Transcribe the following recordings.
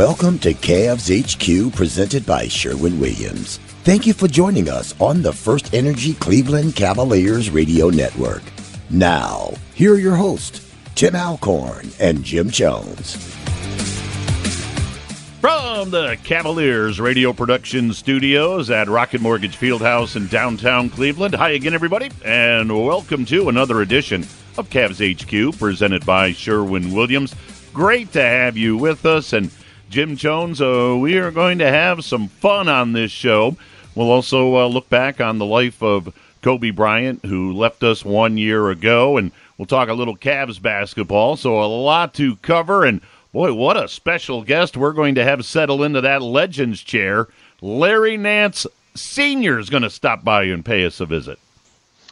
Welcome to Cavs HQ presented by Sherwin Williams. Thank you for joining us on the First Energy Cleveland Cavaliers Radio Network. Now, here are your hosts, Tim Alcorn and Jim Jones. From the Cavaliers Radio Production Studios at Rocket Mortgage Fieldhouse in downtown Cleveland. Hi again, everybody, and welcome to another edition of Cavs HQ presented by Sherwin Williams. Great to have you with us, and Jim Jones, uh, we are going to have some fun on this show. We'll also uh, look back on the life of Kobe Bryant, who left us one year ago, and we'll talk a little Cavs basketball. So, a lot to cover. And boy, what a special guest we're going to have settle into that Legends chair. Larry Nance Sr. is going to stop by and pay us a visit.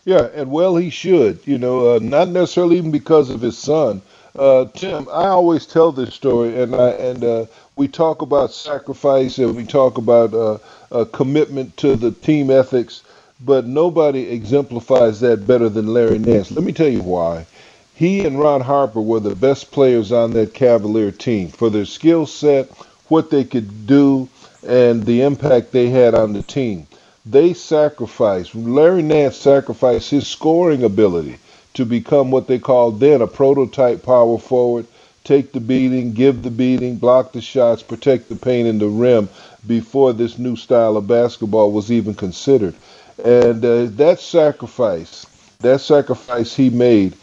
Yeah, and well, he should. You know, uh, not necessarily even because of his son. Uh, Tim, I always tell this story, and I and uh, we talk about sacrifice and we talk about uh, uh, commitment to the team ethics, but nobody exemplifies that better than Larry Nance. Let me tell you why. He and Ron Harper were the best players on that Cavalier team for their skill set, what they could do, and the impact they had on the team. They sacrificed, Larry Nance sacrificed his scoring ability to become what they called then a prototype power forward take the beating, give the beating, block the shots, protect the paint in the rim before this new style of basketball was even considered. And uh, that sacrifice, that sacrifice he made,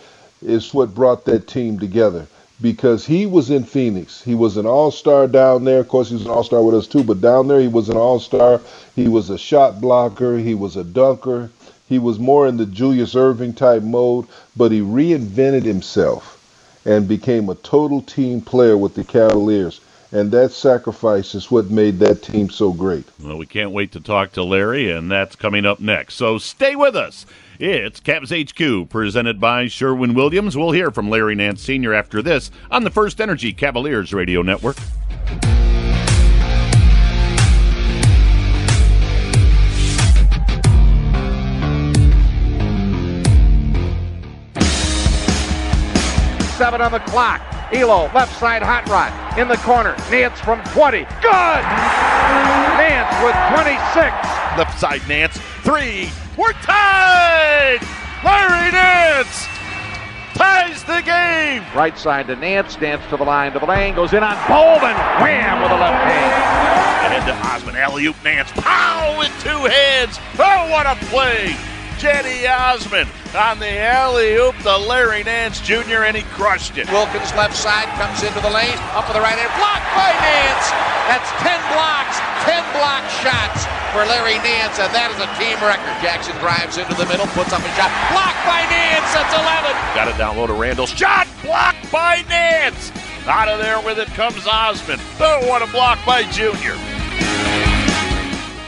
is what brought that team together because he was in Phoenix. He was an all star down there. Of course, he was an all star with us too, but down there he was an all star. He was a shot blocker, he was a dunker. He was more in the Julius Erving type mode, but he reinvented himself and became a total team player with the Cavaliers. And that sacrifice is what made that team so great. Well, we can't wait to talk to Larry, and that's coming up next. So stay with us. It's Cavs HQ, presented by Sherwin Williams. We'll hear from Larry Nance Sr. after this on the First Energy Cavaliers Radio Network. seven on the clock. Ehlo, left side hot rod. In the corner. Nance from 20. Good! Nance with 26. Left side Nance. Three. We're tied! Larry Nance ties the game. Right side to Nance. Nance to the line to the lane. Goes in on Bowman. Wham with a left hand. Ahead to Osman. Alley oop Nance. Pow with two hands. Oh, what a play! Cedi Osman on the alley oop to Larry Nance Jr. and he crushed it. Wilkins left side comes into the lane, up with the right hand, blocked by Nance. That's 10 blocks, 10 block shots for Larry Nance, and that is a team record. Jackson drives into the middle, puts up a shot, blocked by Nance. That's 11. Got it down low to Randle. Shot blocked by Nance. Out of there with it comes Osman. Oh, what a block by Junior.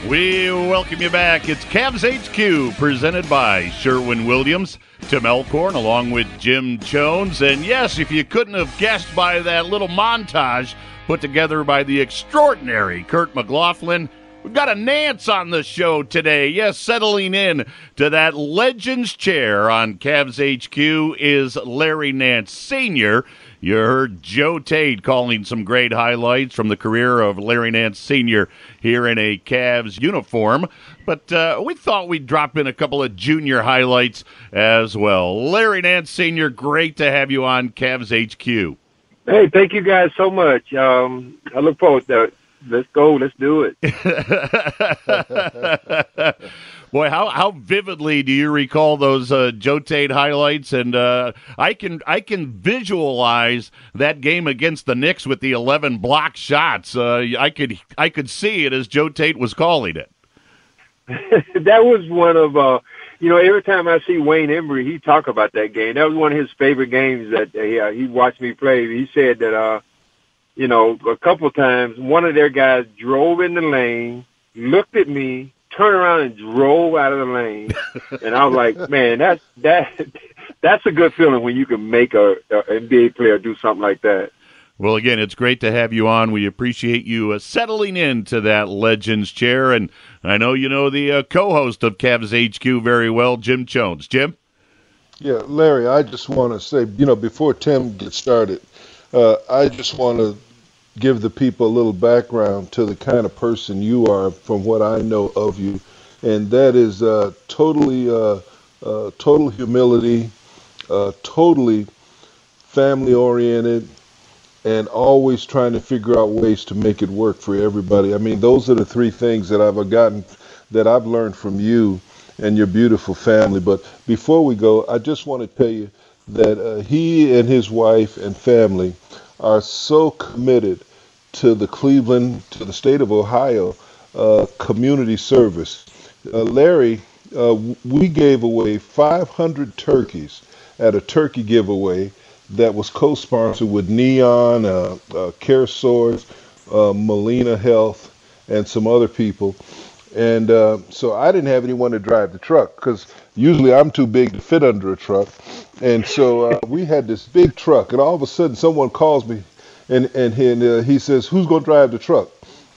We welcome you back. It's Cavs HQ presented by Sherwin Williams, Tim Alcorn, along with Jim Jones. And yes, if you couldn't have guessed by that little montage put together by the extraordinary Kurt McLaughlin, we've got a Nance on the show today. Yes, settling in to that Legends chair on Cavs HQ is Larry Nance Sr. You heard Joe Tait calling some great highlights from the career of Larry Nance Sr. here in a Cavs uniform. But uh, we thought we'd drop in a couple of junior highlights as well. Larry Nance Sr., great to have you on Cavs HQ. Hey, thank you guys so much. Um, I look forward to it. Let's go. Let's do it. Boy, how how vividly do you recall those uh, Joe Tait highlights? And uh, I can I can visualize that game against the Knicks with the eleven block shots. Uh, I could I could see it as Joe Tait was calling it. that was one of uh, you know every time I see Wayne Embry, he talk about that game. That was one of his favorite games that uh, he watched me play. He said that uh, you know a couple times one of their guys drove in the lane looked at me, turned around and drove out of the lane. and I was like, man, that's that that's a good feeling when you can make a, a NBA player do something like that. Well, again, it's great to have you on. We appreciate you uh, settling into that Legends chair. And I know you know the uh, co host of Cavs HQ very well, Jim Jones. Jim? Yeah, Larry, I just want to say, you know, before Tim gets started, uh, I just want to give the people a little background to the kind of person you are from what I know of you. And that is uh, totally, uh, uh, total humility, totally family oriented, and always trying to figure out ways to make it work for everybody. I mean, those are the three things that I've gotten, that I've learned from you and your beautiful family. But before we go, I just want to tell you that uh, he and his wife and family are so committed to the Cleveland, to the state of Ohio uh, community service. Uh, Larry, uh, we gave away 500 turkeys at a turkey giveaway that was co-sponsored with Neon, uh, uh, Care Source, uh, Molina Health, and some other people. And so I didn't have anyone to drive the truck because usually I'm too big to fit under a truck. And so we had this big truck, and all of a sudden someone calls me, and and he, and, uh, he says, "Who's going to drive the truck?"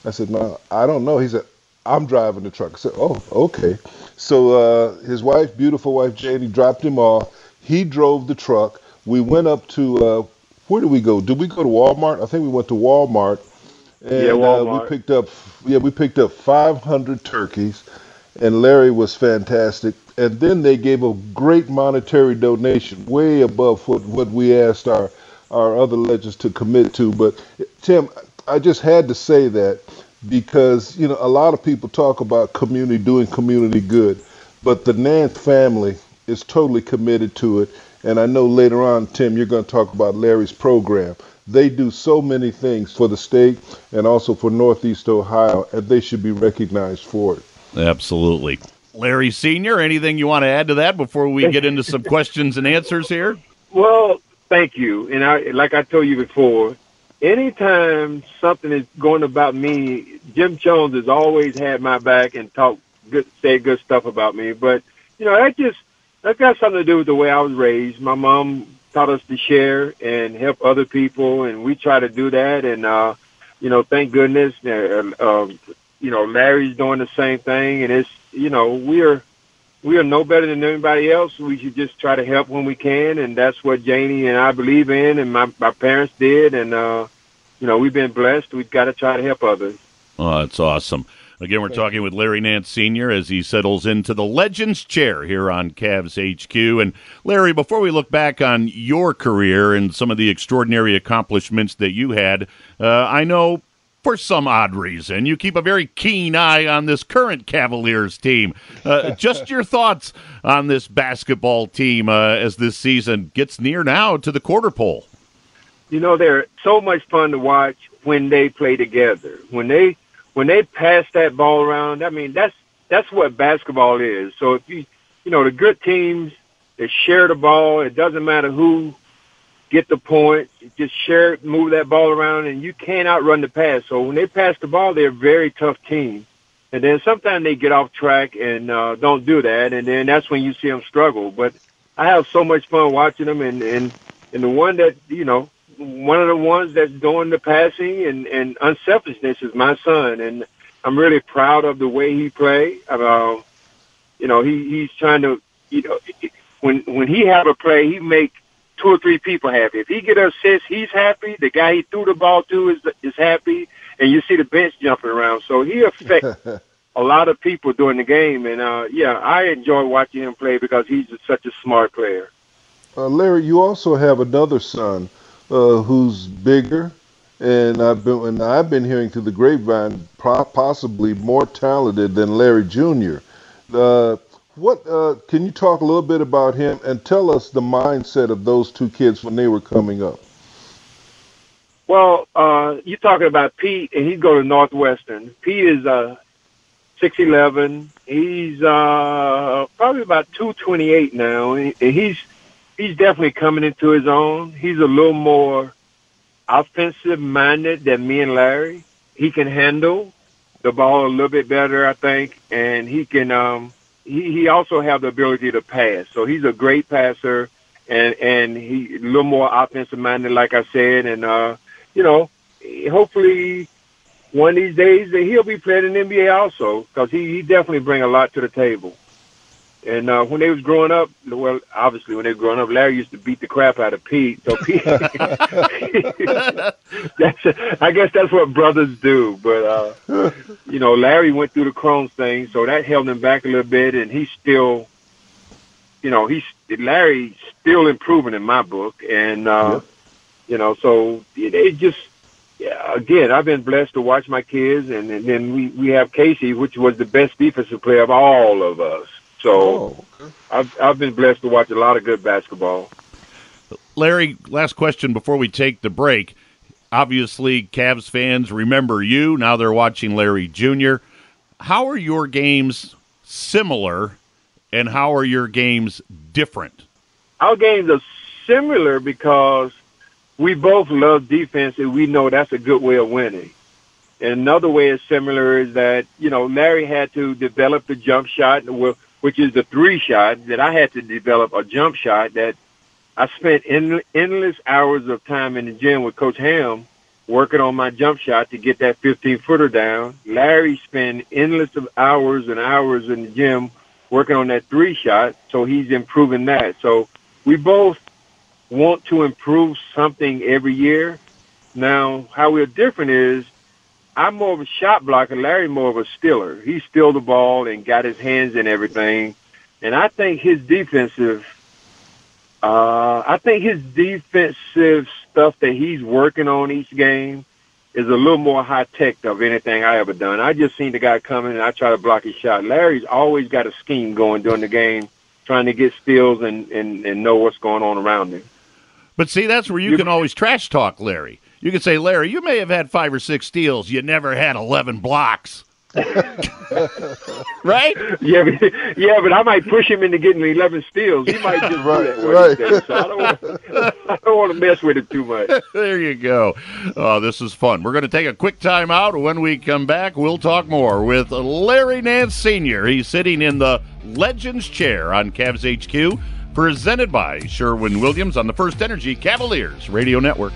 I said, "No, I don't know." He said, "I'm driving the truck." I said, "Oh, okay." So uh, his wife, beautiful wife Jaynee, dropped him off. He drove the truck we went up to uh, where did we go? Did we go to Walmart? I think we went to Walmart, and yeah, Walmart. Uh, we picked up yeah we picked up 500 turkeys, and Larry was fantastic. And then they gave a great monetary donation, way above what what we asked our our other legends to commit to. But Tim, I just had to say that because you know a lot of people talk about community doing community good, but the Nance family is totally committed to it and I know later on, Tim, you're going to talk about Larry's program. They do so many things for the state and also for Northeast Ohio, and they should be recognized for it. Absolutely. Larry Sr., anything you want to add to that before we get into some questions and answers here? Well, thank you. And I, like I told you before, anytime something is going about me, Jim Jones has always had my back and talked good, said good stuff about me. But you know, that just that got something to do with the way I was raised. My mom taught us to share and help other people, and we try to do that. And uh, you know, thank goodness, uh, uh, you know, Larry's doing the same thing, and it's you know, we're we are no better than anybody else. We should just try to help when we can, and that's what Jaynee and I believe in, and my my parents did, and uh, you know, we've been blessed. We've got to try to help others. Oh, that's awesome. Again, we're talking with Larry Nance Sr. as he settles into the Legends chair here on Cavs HQ. And Larry, before we look back on your career and some of the extraordinary accomplishments that you had, uh, I know for some odd reason you keep a very keen eye on this current Cavaliers team. Uh, just your thoughts on this basketball team uh, as this season gets near now to the quarter pole. You know, they're so much fun to watch when they play together. When they when they pass that ball around, I mean that's that's what basketball is. So if you you know the good teams they share the ball, it doesn't matter who get the point, just share it, move that ball around, and you can't outrun the pass. So when they pass the ball, they're a very tough team. And then sometimes they get off track and uh, don't do that, and then that's when you see them struggle. But I have so much fun watching them, and and and the one that you know one of the ones that's doing the passing and, and unselfishness is my son, and I'm really proud of the way he play. Uh, you know, he he's trying to, you know, when when he have a play, he make two or three people happy. If he get an assist, he's happy. The guy he threw the ball to is is happy, and you see the bench jumping around. So he affects a lot of people during the game, and uh, yeah, I enjoy watching him play because he's such a smart player. Uh, Larry, you also have another son uh, who's bigger, and I've been and I've been hearing through the grapevine possibly more talented than Larry Jr. Uh, what uh, can you talk a little bit about him and tell us the mindset of those two kids when they were coming up? Well, uh, you're talking about Pete, and he's going to Northwestern. Pete is uh, six eleven. He's uh, probably about two twenty eight now, and he's he's definitely coming into his own. He's a little more offensive minded than me and Larry. He can handle. the ball a little bit better, I think, and he can. Um, he he also have the ability to pass, so he's a great passer, and and he a little more offensive minded, like I said, and uh, you know, hopefully one of these days that he'll be playing in the NBA also because he, he definitely bring a lot to the table. And uh, when they was growing up, well, obviously when they were growing up, Larry used to beat the crap out of Pete. So Pete, that's I guess that's what brothers do. But uh, you know, Larry went through the Crohn's thing, so that held him back a little bit, and he's still, you know, he's Larry's still improving in my book, and uh, yep. you know, so it, it just yeah, again, I've been blessed to watch my kids, and, and then we we have Casey, which was the best defensive player of all of us. So oh, okay. I've I've been blessed to watch a lot of good basketball. Larry, last question before we take the break. Obviously, Cavs fans remember you. Now they're watching Larry Jr. How are your games similar, and how are your games different? Our games are similar because we both love defense, and we know that's a good way of winning. And another way is similar is that you know Larry had to develop the jump shot. Well, which is the three shot that I had to develop a jump shot that I spent in, endless hours of time in the gym with Coach Ham working on my jump shot to get that 15 footer down. Larry spent endless of hours and hours in the gym working on that three shot, so he's improving that. So we both want to improve something every year. Now, how we're different is I'm more of a shot blocker. Larry more of a stealer. He stole the ball and got his hands in everything. And I think his defensive, uh, I think his defensive stuff that he's working on each game is a little more high tech of anything I ever done. I just seen the guy coming and I try to block his shot. Larry's always got a scheme going during the game, trying to get steals and, and, and know what's going on around him. But see, that's where you can always trash talk Larry you could say, Larry, you may have had five or six steals. You never had 11 blocks. right? Yeah, but, yeah, but I might push him into getting 11 steals. He might just right, that right. So I don't, want, I don't want to mess with it too much. there you go. Oh, this is fun. We're going to take a quick time out. When we come back, we'll talk more with Larry Nance Sr. He's sitting in the Legends chair on Cavs HQ, presented by Sherwin Williams on the First Energy Cavaliers Radio Network.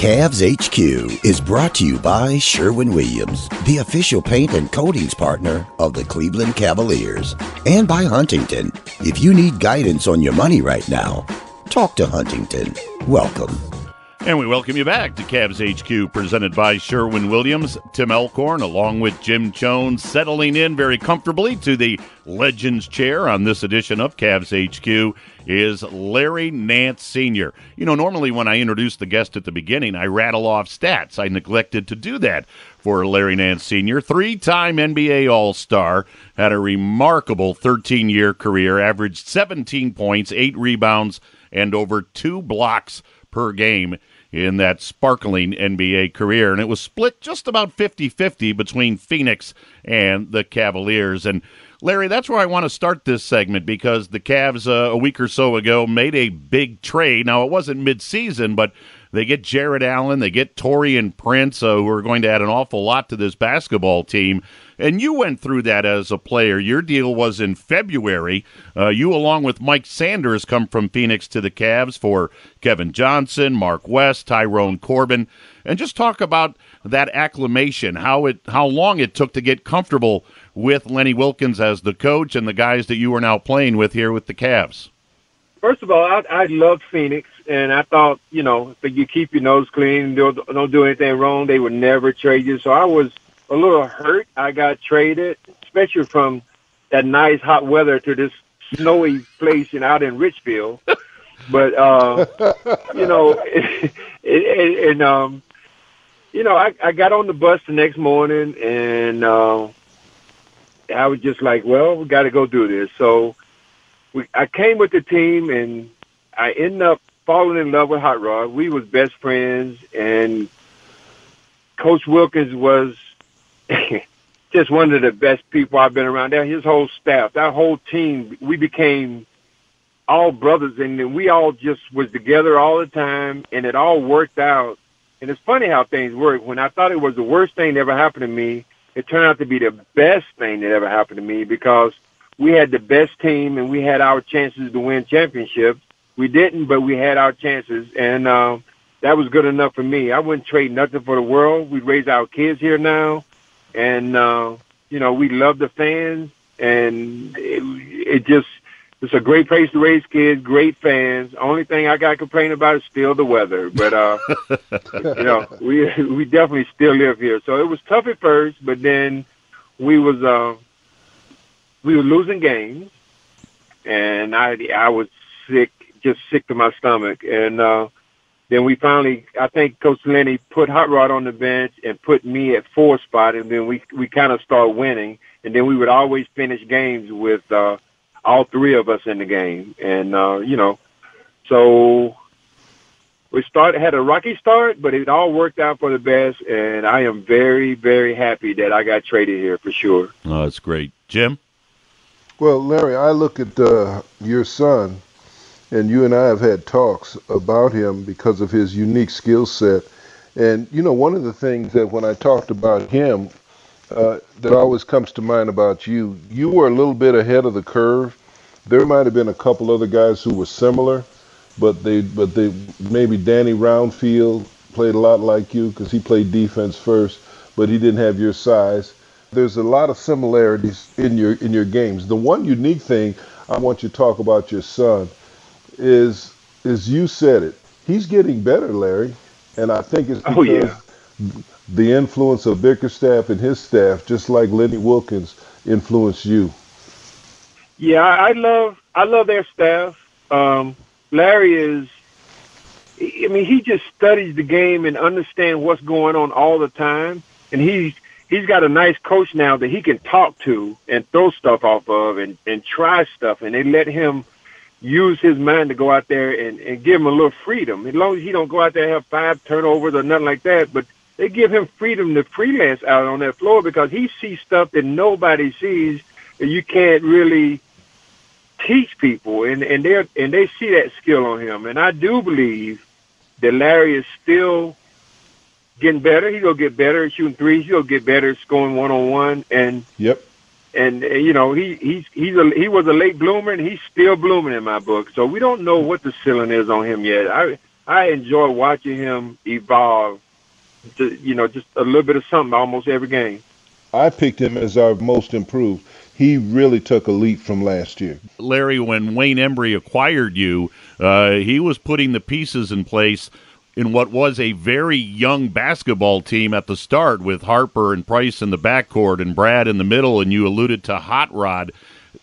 Cavs HQ is brought to you by Sherwin Williams, the official paint and coatings partner of the Cleveland Cavaliers, and by Huntington. If you need guidance on your money right now, talk to Huntington. Welcome. And we welcome you back to Cavs HQ, presented by Sherwin Williams. Tim Alcorn, along with Jim Jones, settling in very comfortably to the Legends chair on this edition of Cavs HQ is Larry Nance Sr. You know, normally when I introduce the guest at the beginning, I rattle off stats. I neglected to do that for Larry Nance Sr. Three time NBA All Star, had a remarkable 13 year career, averaged 17 points, eight rebounds, and over two blocks per game in that sparkling NBA career. And it was split just about 50 50 between Phoenix and the Cavaliers. And Larry, that's where I want to start this segment because the Cavs uh, a week or so ago made a big trade. Now, it wasn't midseason, but they get Jarrett Allen, they get Taurean Prince, uh, who are going to add an awful lot to this basketball team. And you went through that as a player. Your deal was in February. Uh, you, along with Mike Sanders, come from Phoenix to the Cavs for Kevin Johnson, Mark West, Tyrone Corbin, and just talk about that acclimation, how it, how long it took to get comfortable with Lenny Wilkens as the coach and the guys that you are now playing with here with the Cavs. First of all, I, I loved Phoenix, and I thought, you know, if you keep your nose clean, don't, don't do anything wrong, they would never trade you. So I was a little hurt. I got traded, especially from that nice hot weather to this snowy place and out in Richfield. But uh, you know, it, it, and um, you know, I, I got on the bus the next morning, and uh, I was just like, well, we got to go do this. So we, I came with the team, and I ended up falling in love with Hot Rod. We was best friends, and Coach Wilkens was just one of the best people I've been around. There, his whole staff, that whole team, we became all brothers, and we all just was together all the time, and it all worked out. And it's funny how things work. When I thought it was the worst thing that ever happened to me, it turned out to be the best thing that ever happened to me because we had the best team and we had our chances to win championships. We didn't, but we had our chances, and um, that was good enough for me. I wouldn't trade nothing for the world. We raise our kids here now, and uh, you know we love the fans, and it, it just it's a great place to raise kids, great fans. Only thing I got to complain about is still the weather, but uh, you know we we definitely still live here. So it was tough at first, but then we was uh, we were losing games, and I I was sick, just sick to my stomach, and uh, then we finally, I think Coach Lenny put Hot Rod on the bench and put me at four spot, and then we we kind of start winning, and then we would always finish games with uh, all three of us in the game, and uh, you know, so we started had a rocky start, but it all worked out for the best, and I am very very happy that I got traded here for sure. Oh, that's great, Jim. Well, Larry, I look at uh, your son and you and I have had talks about him because of his unique skill set. And you know, one of the things that when I talked about him, uh, that always comes to mind about you, you were a little bit ahead of the curve. There might have been a couple other guys who were similar, but they, but they, maybe Danny Roundfield played a lot like you because he played defense first, but he didn't have your size. There's a lot of similarities in your in your games. The one unique thing I want you to talk about your son is is you said it. He's getting better, Larry, and I think it's because oh, yeah. the influence of Bickerstaff and his staff, just like Lenny Wilkens influenced you. Yeah, I love I love their staff. Um, Larry is. I mean, he just studies the game and understands what's going on all the time, and he's he's got a nice coach now that he can talk to and throw stuff off of and and try stuff, and they let him use his mind to go out there and, and give him a little freedom. As long as he don't go out there and have five turnovers or nothing like that, but they give him freedom to freelance out on that floor because he sees stuff that nobody sees that you can't really teach people and, and they and they see that skill on him. And I do believe that Larry is still getting better. He's gonna get better at shooting threes, he'll get better at scoring one on one and Yep and uh, you know he he's he's a he was a late bloomer and he's still blooming in my book. So we don't know what the ceiling is on him yet. I I enjoy watching him evolve. To, you know, just a little bit of something almost every game. I picked him as our most improved. He really took a leap from last year. Larry, when Wayne Embry acquired you, uh, he was putting the pieces in place in what was a very young basketball team at the start with Harper and Price in the backcourt and Brad in the middle, and you alluded to Hot Rod.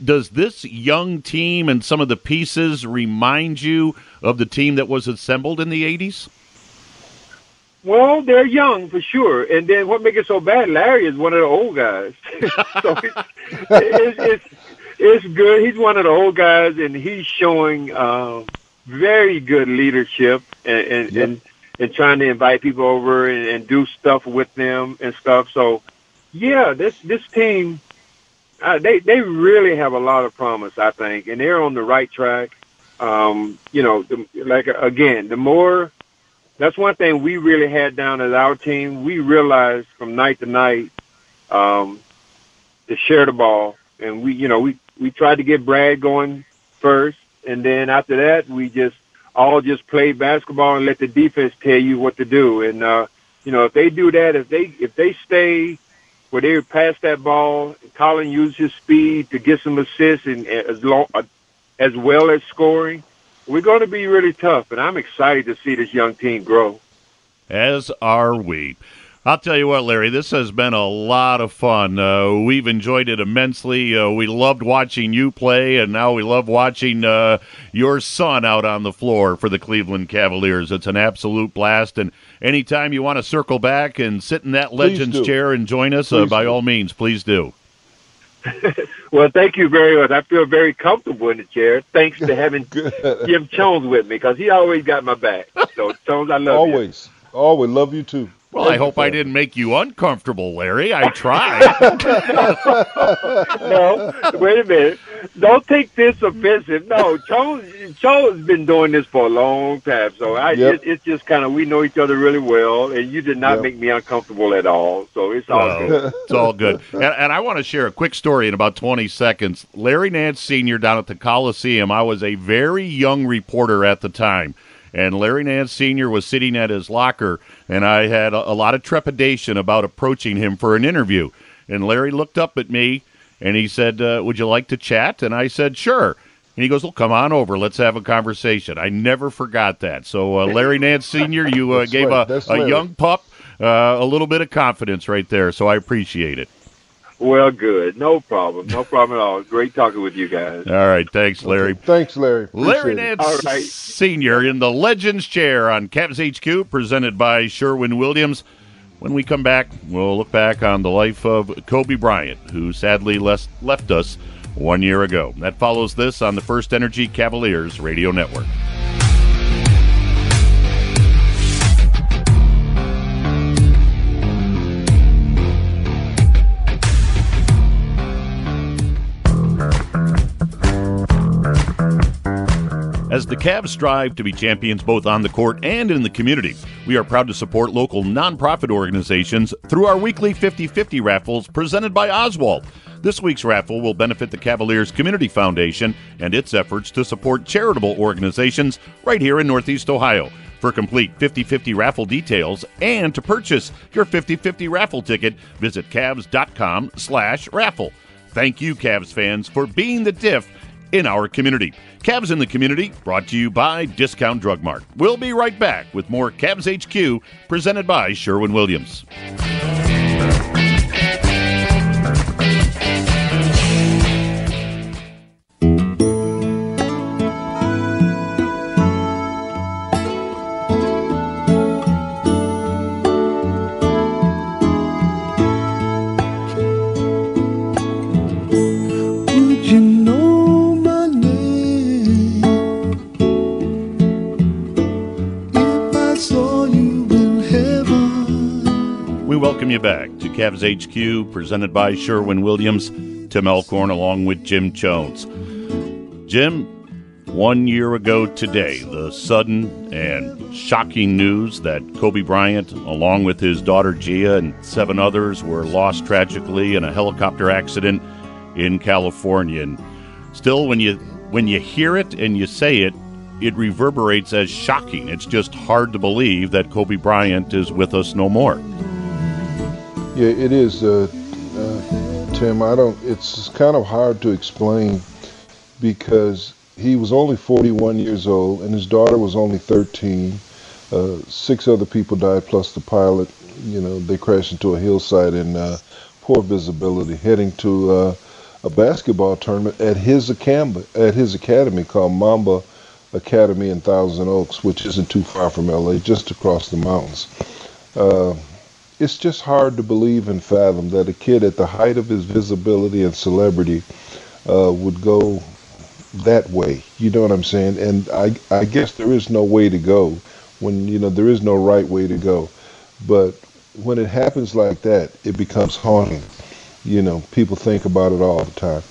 Does this young team and some of the pieces remind you of the team that was assembled in the 80s? Well, they're young for sure, and then what makes it so bad? Larry is one of the old guys, so it's, it's, it's, it's good. He's one of the old guys, and he's showing um, very good leadership and and, yep. and, and trying to invite people over and, and do stuff with them and stuff. So, yeah, this this team, uh, they they really have a lot of promise, I think, and they're on the right track. Um, you know, the, like again, the more that's one thing we really had down as our team. We realized from night to night um, to share the ball, and we, you know, we we tried to get Brad going first, and then after that, we just all just play basketball and let the defense tell you what to do. And uh, you know, if they do that, if they if they stay where they pass that ball, Collin uses his speed to get some assists and as long uh, as well as scoring, we're going to be really tough. And I'm excited to see this young team grow. As are we. I'll tell you what, Larry, this has been a lot of fun. Uh, we've enjoyed it immensely. Uh, we loved watching you play, and now we love watching uh, your son out on the floor for the Cleveland Cavaliers. It's an absolute blast. And anytime you want to circle back and sit in that Legends chair and join us, uh, by do. all means, please do. well, thank you very much. I feel very comfortable in the chair thanks to having Jim Jones with me because he always got my back. So, Jones, I love always. you. Always. Always love you too. Well, I hope I didn't make you uncomfortable, Larry. I tried. no, wait a minute. Don't take this offensive. No, Joe, Joe's been doing this for a long time, so I Yep. it, it's just kind of we know each other really well, and you did not Yep. make me uncomfortable at all. So it's all Well, good. it's all good. And, and I want to share a quick story in about 20 seconds. Larry Nance Sr. down at the Coliseum, I was a very young reporter at the time. And Larry Nance Sr. was sitting at his locker, and I had a, a lot of trepidation about approaching him for an interview. And Larry looked up at me and he said, uh, Would you like to chat? And I said, Sure. And he goes, Well, come on over. Let's have a conversation. I never forgot that. So, uh, Larry Nance Sr., you uh, gave a, a young pup uh, a little bit of confidence right there. So I appreciate it. Well, good. No problem. No problem at all. Great talking with you guys. All right. Thanks, Larry. Thanks, Larry. Larry Appreciate it. Nance All right. Sr. in the Legends Chair on Cavs HQ, presented by Sherwin Williams. When we come back, we'll look back on the life of Kobe Bryant, who sadly les- left us one year ago. That follows this on the First Energy Cavaliers Radio Network. As the Cavs strive to be champions both on the court and in the community, we are proud to support local nonprofit organizations through our weekly 50 50 raffles presented by Oswald. This week's raffle will benefit the Cavaliers Community Foundation and its efforts to support charitable organizations right here in Northeast Ohio. For complete 50 50 raffle details and to purchase your 50 50 raffle ticket, visit Cavs.com slash raffle. Thank you, Cavs fans, for being the diff in our community. Cavs in the Community, brought to you by Discount Drug Mart. We'll be right back with more Cavs HQ, presented by Sherwin Williams. Welcome you back to Cavs HQ, presented by Sherwin Williams, Tim Alcorn, along with Jim Jones. Jim, one year ago today, the sudden and shocking news that Kobe Bryant, along with his daughter Gia and seven others, were lost tragically in a helicopter accident in California. And still, when you when you hear it and you say it, it reverberates as shocking. It's just hard to believe that Kobe Bryant is with us no more. Yeah, it is, uh, uh, Tim. I don't. It's kind of hard to explain because he was only 41 years old and his daughter was only 13. Uh, six other people died, plus the pilot. You know, they crashed into a hillside in uh, poor visibility, heading to uh, a basketball tournament at his academy, at his academy called Mamba Academy in Thousand Oaks, which isn't too far from LA, just across the mountains. It's just hard to believe and fathom that a kid at the height of his visibility and celebrity uh, would go that way. You know what I'm saying? And I, I guess there is no way to go when, you know, there is no right way to go. But when it happens like that, it becomes haunting. You know, people think about it all the time.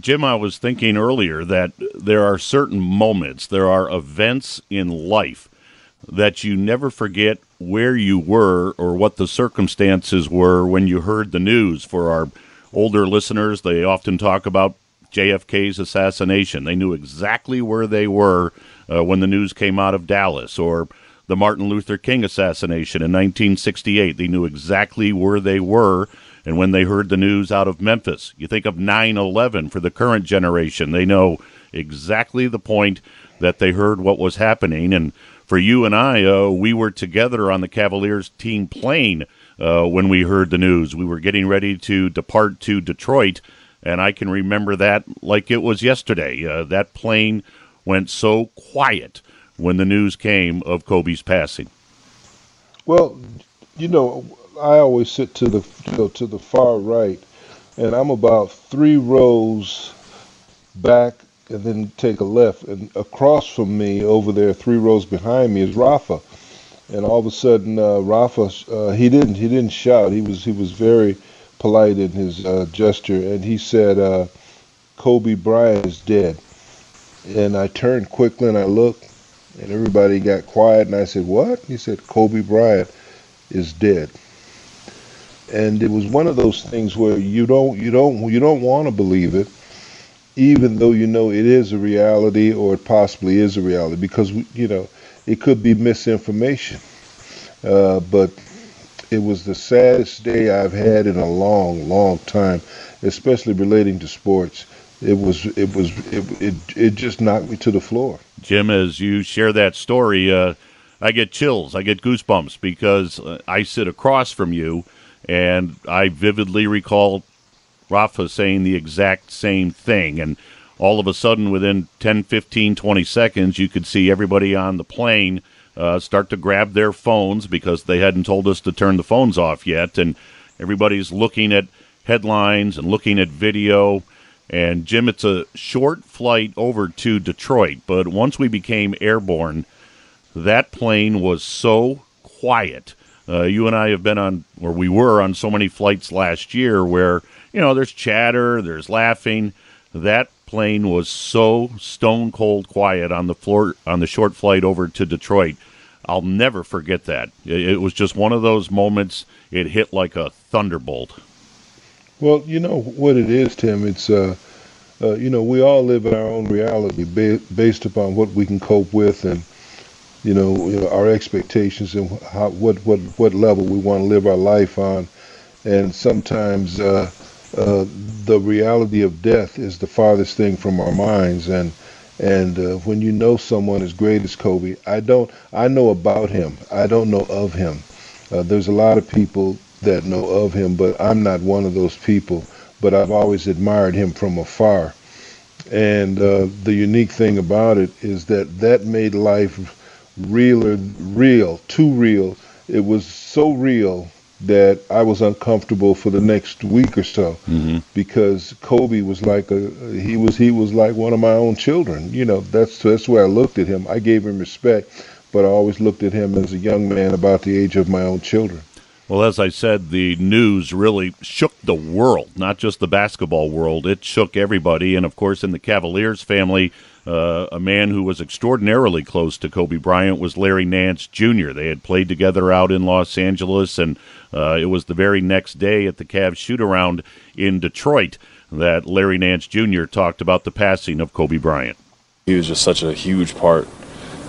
Jim, I was thinking earlier that there are certain moments, there are events in life that you never forget where you were or what the circumstances were when you heard the news. For our older listeners, they often talk about JFK's assassination. They knew exactly where they were uh, when the news came out of Dallas, or the Martin Luther King assassination in 1968. They knew exactly where they were. And when they heard the news out of Memphis, you think of 9 11 for the current generation. They know exactly the point that they heard what was happening. And for you and I, uh, we were together on the Cavaliers team plane uh, when we heard the news. We were getting ready to depart to Detroit, and I can remember that like it was yesterday. Uh, that plane went so quiet when the news came of Kobe's passing. Well, you know, I always sit to the you know, to the far right, and I'm about three rows back, and then take a left, and across from me, over there, three rows behind me, is Rafa, and all of a sudden, uh, Rafa uh, he didn't he didn't shout. He was he was very polite in his uh, gesture, and he said, uh, "Kobe Bryant is dead." And I turned quickly and I looked, and everybody got quiet. And I said, "What?" He said, "Kobe Bryant is dead." And it was one of those things where you don't you don't you don't want to believe it, even though you know it is a reality or it possibly is a reality, because you know it could be misinformation. Uh, but it was the saddest day I've had in a long, long time, especially relating to sports. It was, it was, it, it, it just knocked me to the floor. Jim, as you share that story, uh, I get chills, I get goosebumps because uh, I sit across from you, and I vividly recall Rafa saying the exact same thing, and all of a sudden, within 10, 15, 20 seconds, you could see everybody on the plane uh, start to grab their phones because they hadn't told us to turn the phones off yet. And everybody's looking at headlines and looking at video. And Jim, it's a short flight over to Detroit, but once we became airborne, that plane was so quiet. Uh, you and I have been on, or we were on so many flights last year where, you know, there's chatter, there's laughing. That plane was so stone cold quiet on the floor on the short flight over to Detroit. I'll never forget that. It, was just one of those moments. It hit like a thunderbolt. Well, you know what it is, Tim. It's uh, uh you know, we all live in our own reality ba- based upon what we can cope with and you know, you know our expectations and how, what what what level we want to live our life on. And sometimes uh, uh, the reality of death is the farthest thing from our minds and and uh, when you know someone as great as Kobe, I don't. I know about him. I don't know of him. Uh, there's a lot of people that know of him, but I'm not one of those people. But I've always admired him from afar. And uh, the unique thing about it is that that made life realer, real, too real. It was so real that I was uncomfortable for the next week or so mm-hmm. because Kobe was like a he was he was like one of my own children. You know, that's that's the way I looked at him. I gave him respect, but I always looked at him as a young man about the age of my own children. Well, as I said, the news really shook the world, not just the basketball world. It shook everybody. And of course, in the Cavaliers family, uh, a man who was extraordinarily close to Kobe Bryant was Larry Nance Jr. They had played together out in Los Angeles, and uh, it was the very next day at the Cavs shoot around in Detroit that Larry Nance Jr. talked about the passing of Kobe Bryant. He was just such a huge part,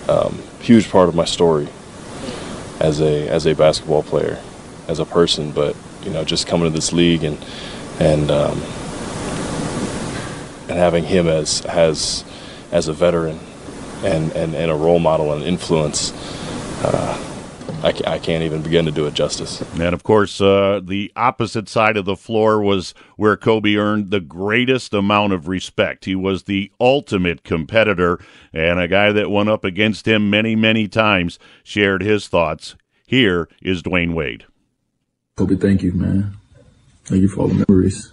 um, huge part of my story as a as a basketball player as a person, but you know, just coming to this league and and um, and having him as as as a veteran and, and, and a role model and influence. Uh, I, I, can't even begin to do it justice. And of course, uh, the opposite side of the floor was where Kobe earned the greatest amount of respect. He was the ultimate competitor, and a guy that went up against him many, many times shared his thoughts. Here is Dwyane Wade. Kobe, thank you, man. Thank you for all the memories.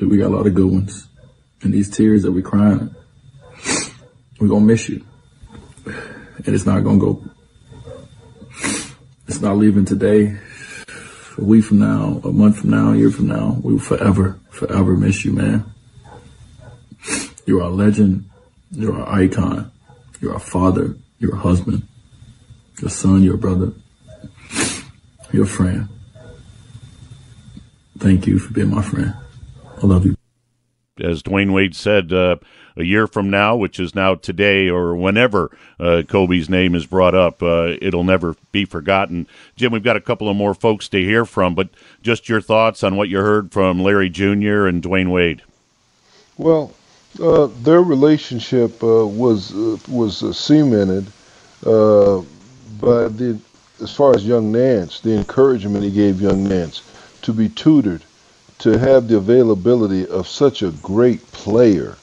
We got a lot of good ones. And these tears that we're crying, we're gonna miss you. And it's not gonna go, it's not leaving today, a week from now, a month from now, a year from now. We will forever, forever miss you, man. You're our legend. You're our icon. You're our father. You're a husband. Your son, your brother your friend. Thank you for being my friend. I love you. As Dwyane Wade said, uh, a year from now, which is now today or whenever uh, Kobe's name is brought up, uh, it'll never be forgotten. Jim, we've got a couple of more folks to hear from, but just your thoughts on what you heard from Larry Jr. and Dwyane Wade. Well, uh, their relationship uh, was uh, was cemented by the as far as young Nance, the encouragement he gave young Nance to be tutored, to have the availability of such a great player,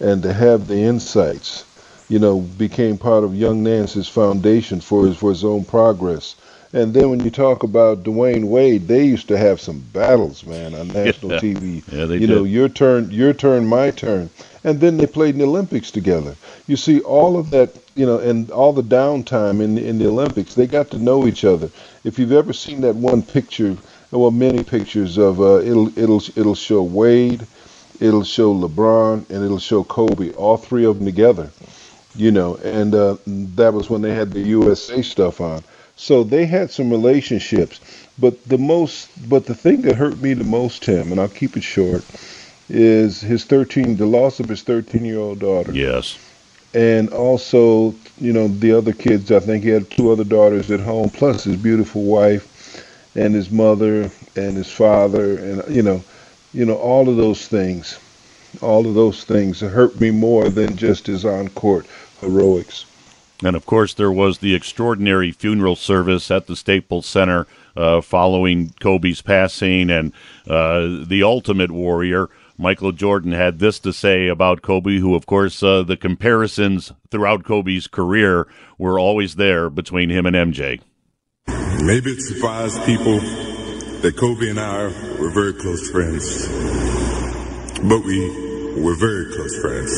and to have the insights, you know, became part of young Nance's foundation for his for his own progress. And then when you talk about Dwyane Wade, they used to have some battles, man, on national Yeah. TV. Yeah, they you did. know, your turn, your turn, my turn. And then they played in the Olympics together. You see all of that, you know, and all the downtime in in the Olympics, they got to know each other. If you've ever seen that one picture, well, many pictures of uh, it'll it'll it'll show Wade, it'll show LeBron, and it'll show Kobe, all three of them together you know, and uh, that was when they had the USA stuff on. So they had some relationships, but the most, but the thing that hurt me the most, Tim, and I'll keep it short, is his 13, the loss of his 13 year old daughter, Yes. and also, you know, the other kids. I think he had two other daughters at home, plus his beautiful wife, and his mother, and his father, and you know, you know, all of those things, all of those things hurt me more than just his on court heroics. And of course, there was the extraordinary funeral service at the Staples Center uh, following Kobe's passing, and uh, the ultimate warrior, Michael Jordan, had this to say about Kobe, who, of course, uh, the comparisons throughout Kobe's career were always there between him and MJ. Maybe it surprised people that Kobe and I were very close friends. But we were very close friends.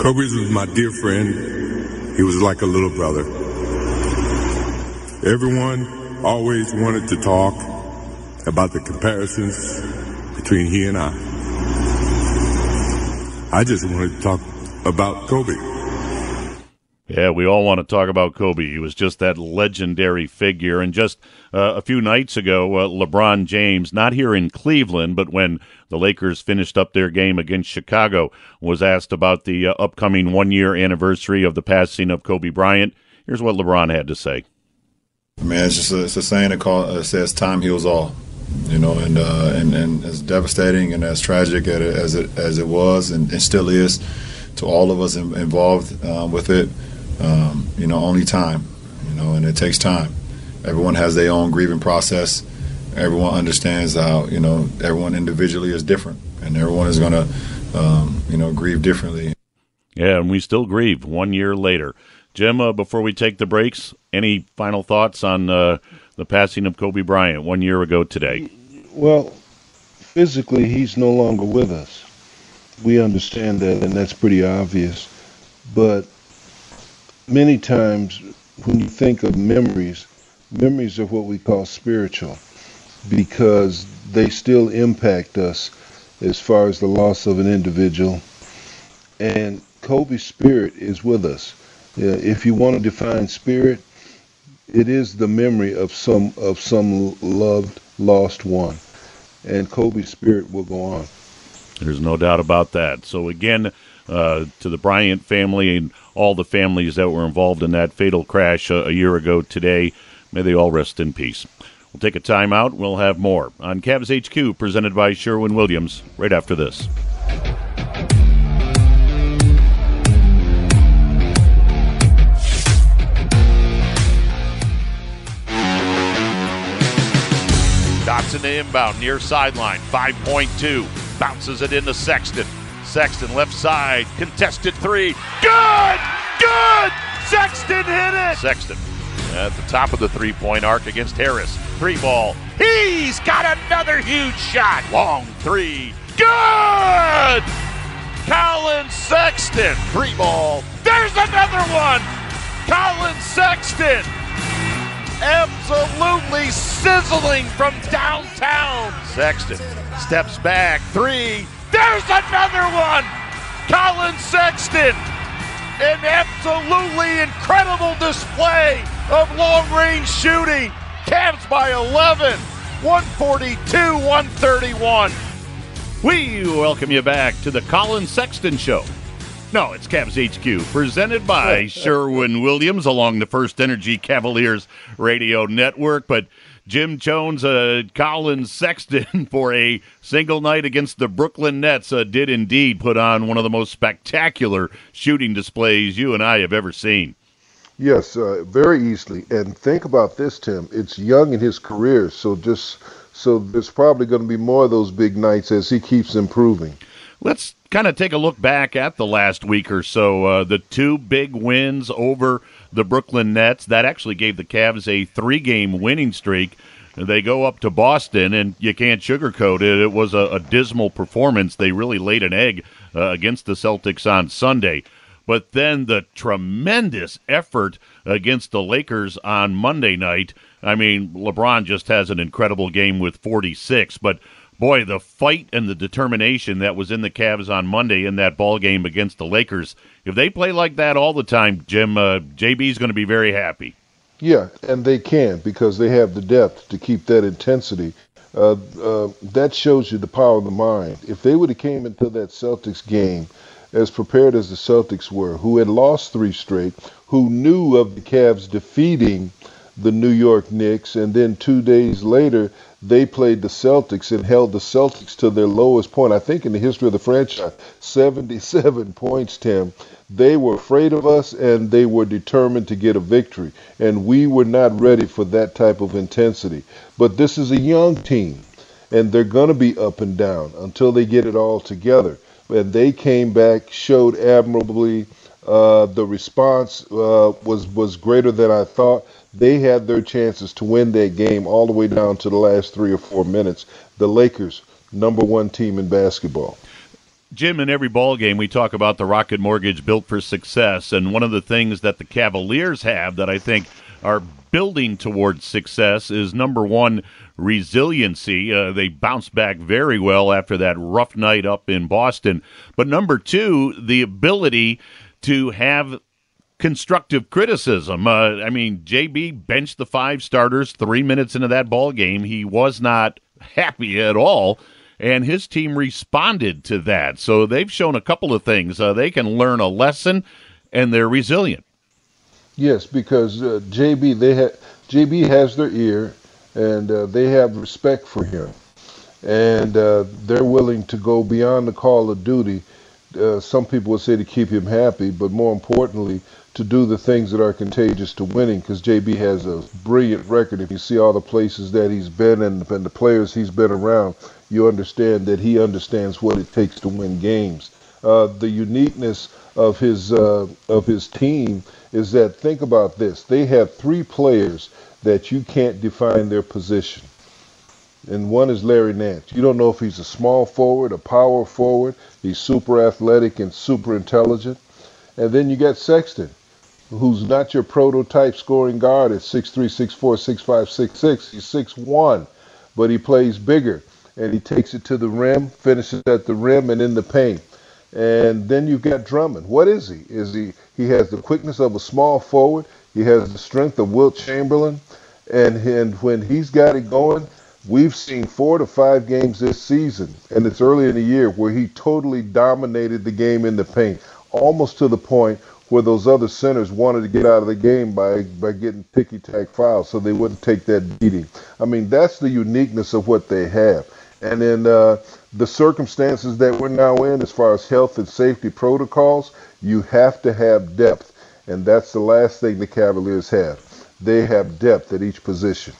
Kobe was my dear friend. He was like a little brother. Everyone always wanted to talk about the comparisons between he and I. I just wanted to talk about Kobe. Yeah, we all want to talk about Kobe. He was just that legendary figure. And just uh, a few nights ago, uh, LeBron James, not here in Cleveland, but when the Lakers finished up their game against Chicago, was asked about the uh, upcoming one year anniversary of the passing of Kobe Bryant. Here's what LeBron had to say. Man, it's just a, it's a saying that call, uh, says time heals all, you know, and uh, and and as devastating and as tragic as it as it, as it was and, and still is to all of us in, involved uh, with it. Um, you know, only time, you know, and it takes time. Everyone has their own grieving process. Everyone understands how you know everyone individually is different, and everyone is going to um, you know grieve differently. Yeah, and we still grieve one year later. Jim, uh, before we take the breaks, any final thoughts on uh, the passing of Kobe Bryant one year ago today? Well, physically, he's no longer with us. We understand that, and that's pretty obvious. But many times, when you think of memories, memories are what we call spiritual because they still impact us as far as the loss of an individual. And Kobe's spirit is with us. If you want to define spirit, it is the memory of some of some loved lost one, and Kobe's spirit will go on. There's no doubt about that. So again, uh, to the Bryant family and all the families that were involved in that fatal crash uh, a year ago today, may they all rest in peace. We'll take a time out. We'll have more on Cavs HQ, presented by Sherwin Williams, right after this. Dobson to inbound near sideline, 5.2. Bounces it into Sexton. Sexton left side, contested three. Good! Good! Sexton hit it! Sexton at the top of the three point arc against Harris. Three ball. He's got another huge shot. Long three. Good! Collin Sexton. Three ball. There's another one! Collin Sexton! absolutely sizzling from downtown. Sexton steps back, three. There's another one. Collin Sexton. An absolutely incredible display of long range shooting. Cavs by 11, 142, 131. We welcome you back to the Collin Sexton Show. No, it's Cavs HQ, presented by Sherwin Williams along the First Energy Cavaliers radio network. But Jim Jones, uh, Collin Sexton, for a single night against the Brooklyn Nets, uh, did indeed put on one of the most spectacular shooting displays you and I have ever seen. Yes, uh, very easily. And think about this, Tim. It's young in his career, so just so there's probably going to be more of those big nights as he keeps improving. Let's kind of take a look back at the last week or so. Uh, the two big wins over the Brooklyn Nets that actually gave the Cavs a three-game winning streak. They go up to Boston, and you can't sugarcoat it. It was a, a dismal performance. They really laid an egg uh, against the Celtics on Sunday. But then the tremendous effort against the Lakers on Monday night. I mean, LeBron just has an incredible game with 46, but boy, the fight and the determination that was in the Cavs on Monday in that ball game against the Lakers. If they play like that all the time, Jim, uh, JB is going to be very happy. Yeah, and they can because they have the depth to keep that intensity. Uh, uh, that shows you the power of the mind. If they would have came into that Celtics game as prepared as the Celtics were, who had lost three straight, who knew of the Cavs defeating the New York Knicks, and then two days later they played the Celtics and held the Celtics to their lowest point, I think, in the history of the franchise 77 points, Tim. They were afraid of us and they were determined to get a victory. And we were not ready for that type of intensity. But this is a young team, and they're going to be up and down until they get it all together. And they came back, showed admirably. Uh, the response uh, was was greater than I thought. They had their chances to win that game all the way down to the last three or four minutes. The Lakers, number one team in basketball. Jim, in every ball game, we talk about the Rocket Mortgage built for success, and one of the things that the Cavaliers have that I think are building towards success is number one resiliency. Uh, they bounced back very well after that rough night up in Boston, but number two, the ability to have constructive criticism. Uh, I mean, JB benched the five starters three minutes into that ball game. He was not happy at all and his team responded to that. So they've shown a couple of things. Uh, they can learn a lesson, and they're resilient. Yes, because uh, JB they ha- JB has their ear, and uh, they have respect for him, and uh, they're willing to go beyond the call of duty. Uh, some people would say to keep him happy, but more importantly, to do the things that are contagious to winning because JB has a brilliant record. If you see all the places that he's been and, and the players he's been around, you understand that he understands what it takes to win games. Uh, the uniqueness of his uh, of his team is that think about this: they have three players that you can't define their position, and one is Larry Nance. You don't know if he's a small forward, a power forward. He's super athletic and super intelligent, and then you got Sexton who's not your prototype scoring guard at 6'3", 6'4", 6'5", 6'6". He's 6'1", but he plays bigger, and he takes it to the rim, finishes at the rim and in the paint. And then you've got Drummond. What is he? Is he he has the quickness of a small forward. He has the strength of Wilt Chamberlain, and and when he's got it going, we've seen four to five games this season, and it's early in the year where he totally dominated the game in the paint, almost to the point where those other centers wanted to get out of the game by by getting ticky tack fouls so they wouldn't take that beating. I mean, that's the uniqueness of what they have. And in uh, the circumstances that we're now in, as far as health and safety protocols, you have to have depth, and that's the last thing the Cavaliers have. They have depth at each position.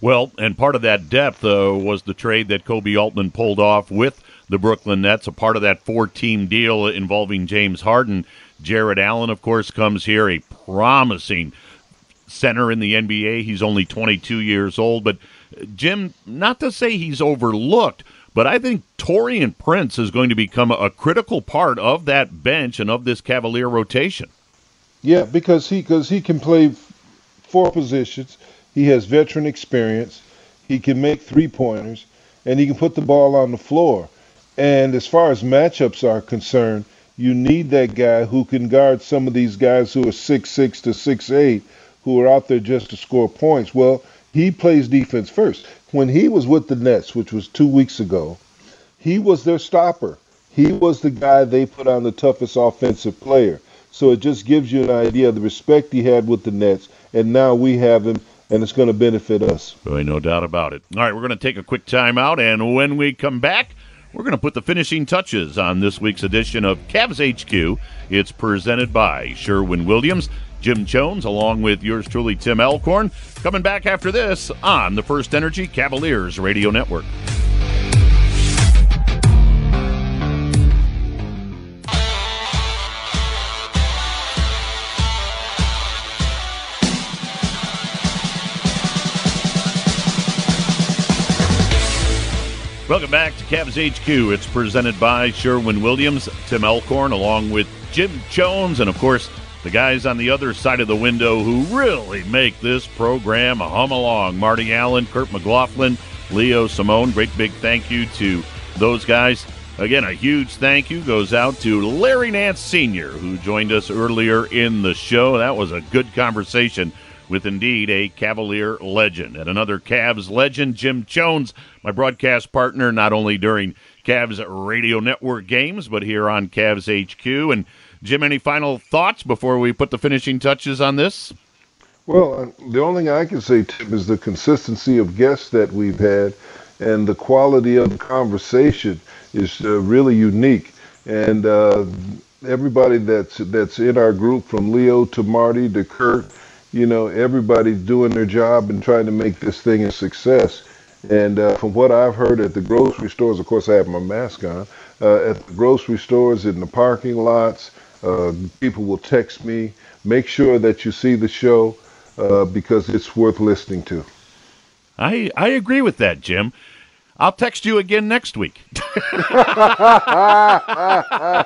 Well, and part of that depth uh, was the trade that Koby Altman pulled off with the Brooklyn Nets, a part of that four-team deal involving James Harden. Jarrett Allen, of course, comes here, a promising center in the NBA. He's only 22 years old, but Jim, not to say he's overlooked, but I think Taurean Prince is going to become a critical part of that bench and of this Cavalier rotation. Yeah, because he because he can play four positions. He has veteran experience. He can make three pointers, and he can put the ball on the floor. And as far as matchups are concerned, you need that guy who can guard some of these guys who are six six to six eight, who are out there just to score points. Well, he plays defense first. When he was with the Nets, which was two weeks ago, he was their stopper. He was the guy they put on the toughest offensive player. So it just gives you an idea of the respect he had with the Nets, and now we have him, and it's going to benefit us. Boy, no doubt about it. All right, we're going to take a quick timeout, and when we come back, we're going to put the finishing touches on this week's edition of Cavs HQ. It's presented by Sherwin Williams. Jim Jones, along with yours truly, Tim Alcorn, coming back after this on the First Energy Cavaliers Radio Network. Welcome back to Cavs HQ. It's presented by Sherwin Williams, Tim Alcorn, along with Jim Jones, and of course, the guys on the other side of the window who really make this program hum along. Marty Allen, Kurt McLaughlin, Leo Simone. Great big thank you to those guys. Again, a huge thank you goes out to Larry Nance Sr., who joined us earlier in the show. That was a good conversation with indeed a Cavalier legend. And another Cavs legend, Jim Jones, my broadcast partner, not only during Cavs radio network games, but here on Cavs HQ. And Jim, any final thoughts before we put the finishing touches on this? Well, uh, the only thing I can say, Tim, is the consistency of guests that we've had and the quality of the conversation is uh, really unique. And uh, everybody that's that's in our group, from Leo to Marty to Kurt, you know, everybody's doing their job and trying to make this thing a success. And uh, from what I've heard at the grocery stores, of course, I have my mask on. Uh, at the grocery stores, in the parking lots, uh, people will text me. Make sure that you see the show uh, because it's worth listening to. I I agree with that, Jim. I'll text you again next week.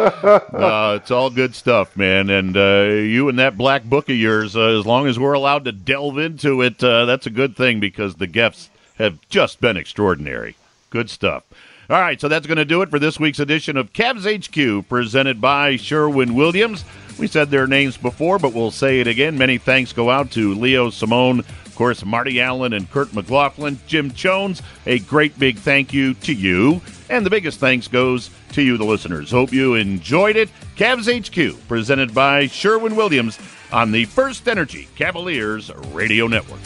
uh, it's all good stuff, man. And uh, you and that black book of yours, uh, as long as we're allowed to delve into it, uh, that's a good thing because the gifts have just been extraordinary. Good stuff. All right, so that's going to do it for this week's edition of Cavs HQ, presented by Sherwin Williams. We said their names before, but we'll say it again. Many thanks go out to Leo Simone, of course, Marty Allen and Kurt McLaughlin, Jim Jones. A great big thank you to you. And the biggest thanks goes to you, the listeners. Hope you enjoyed it. Cavs HQ, presented by Sherwin Williams on the First Energy Cavaliers Radio Network.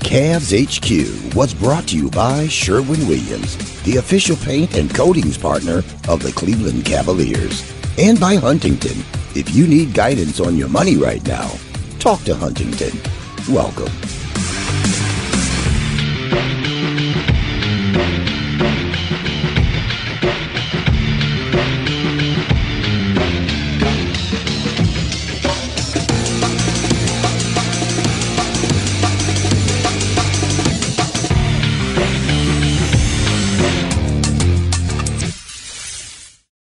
Cavs HQ was brought to you by Sherwin Williams, the official paint and coatings partner of the Cleveland Cavaliers, and by Huntington. If you need guidance on your money right now, talk to Huntington. Welcome.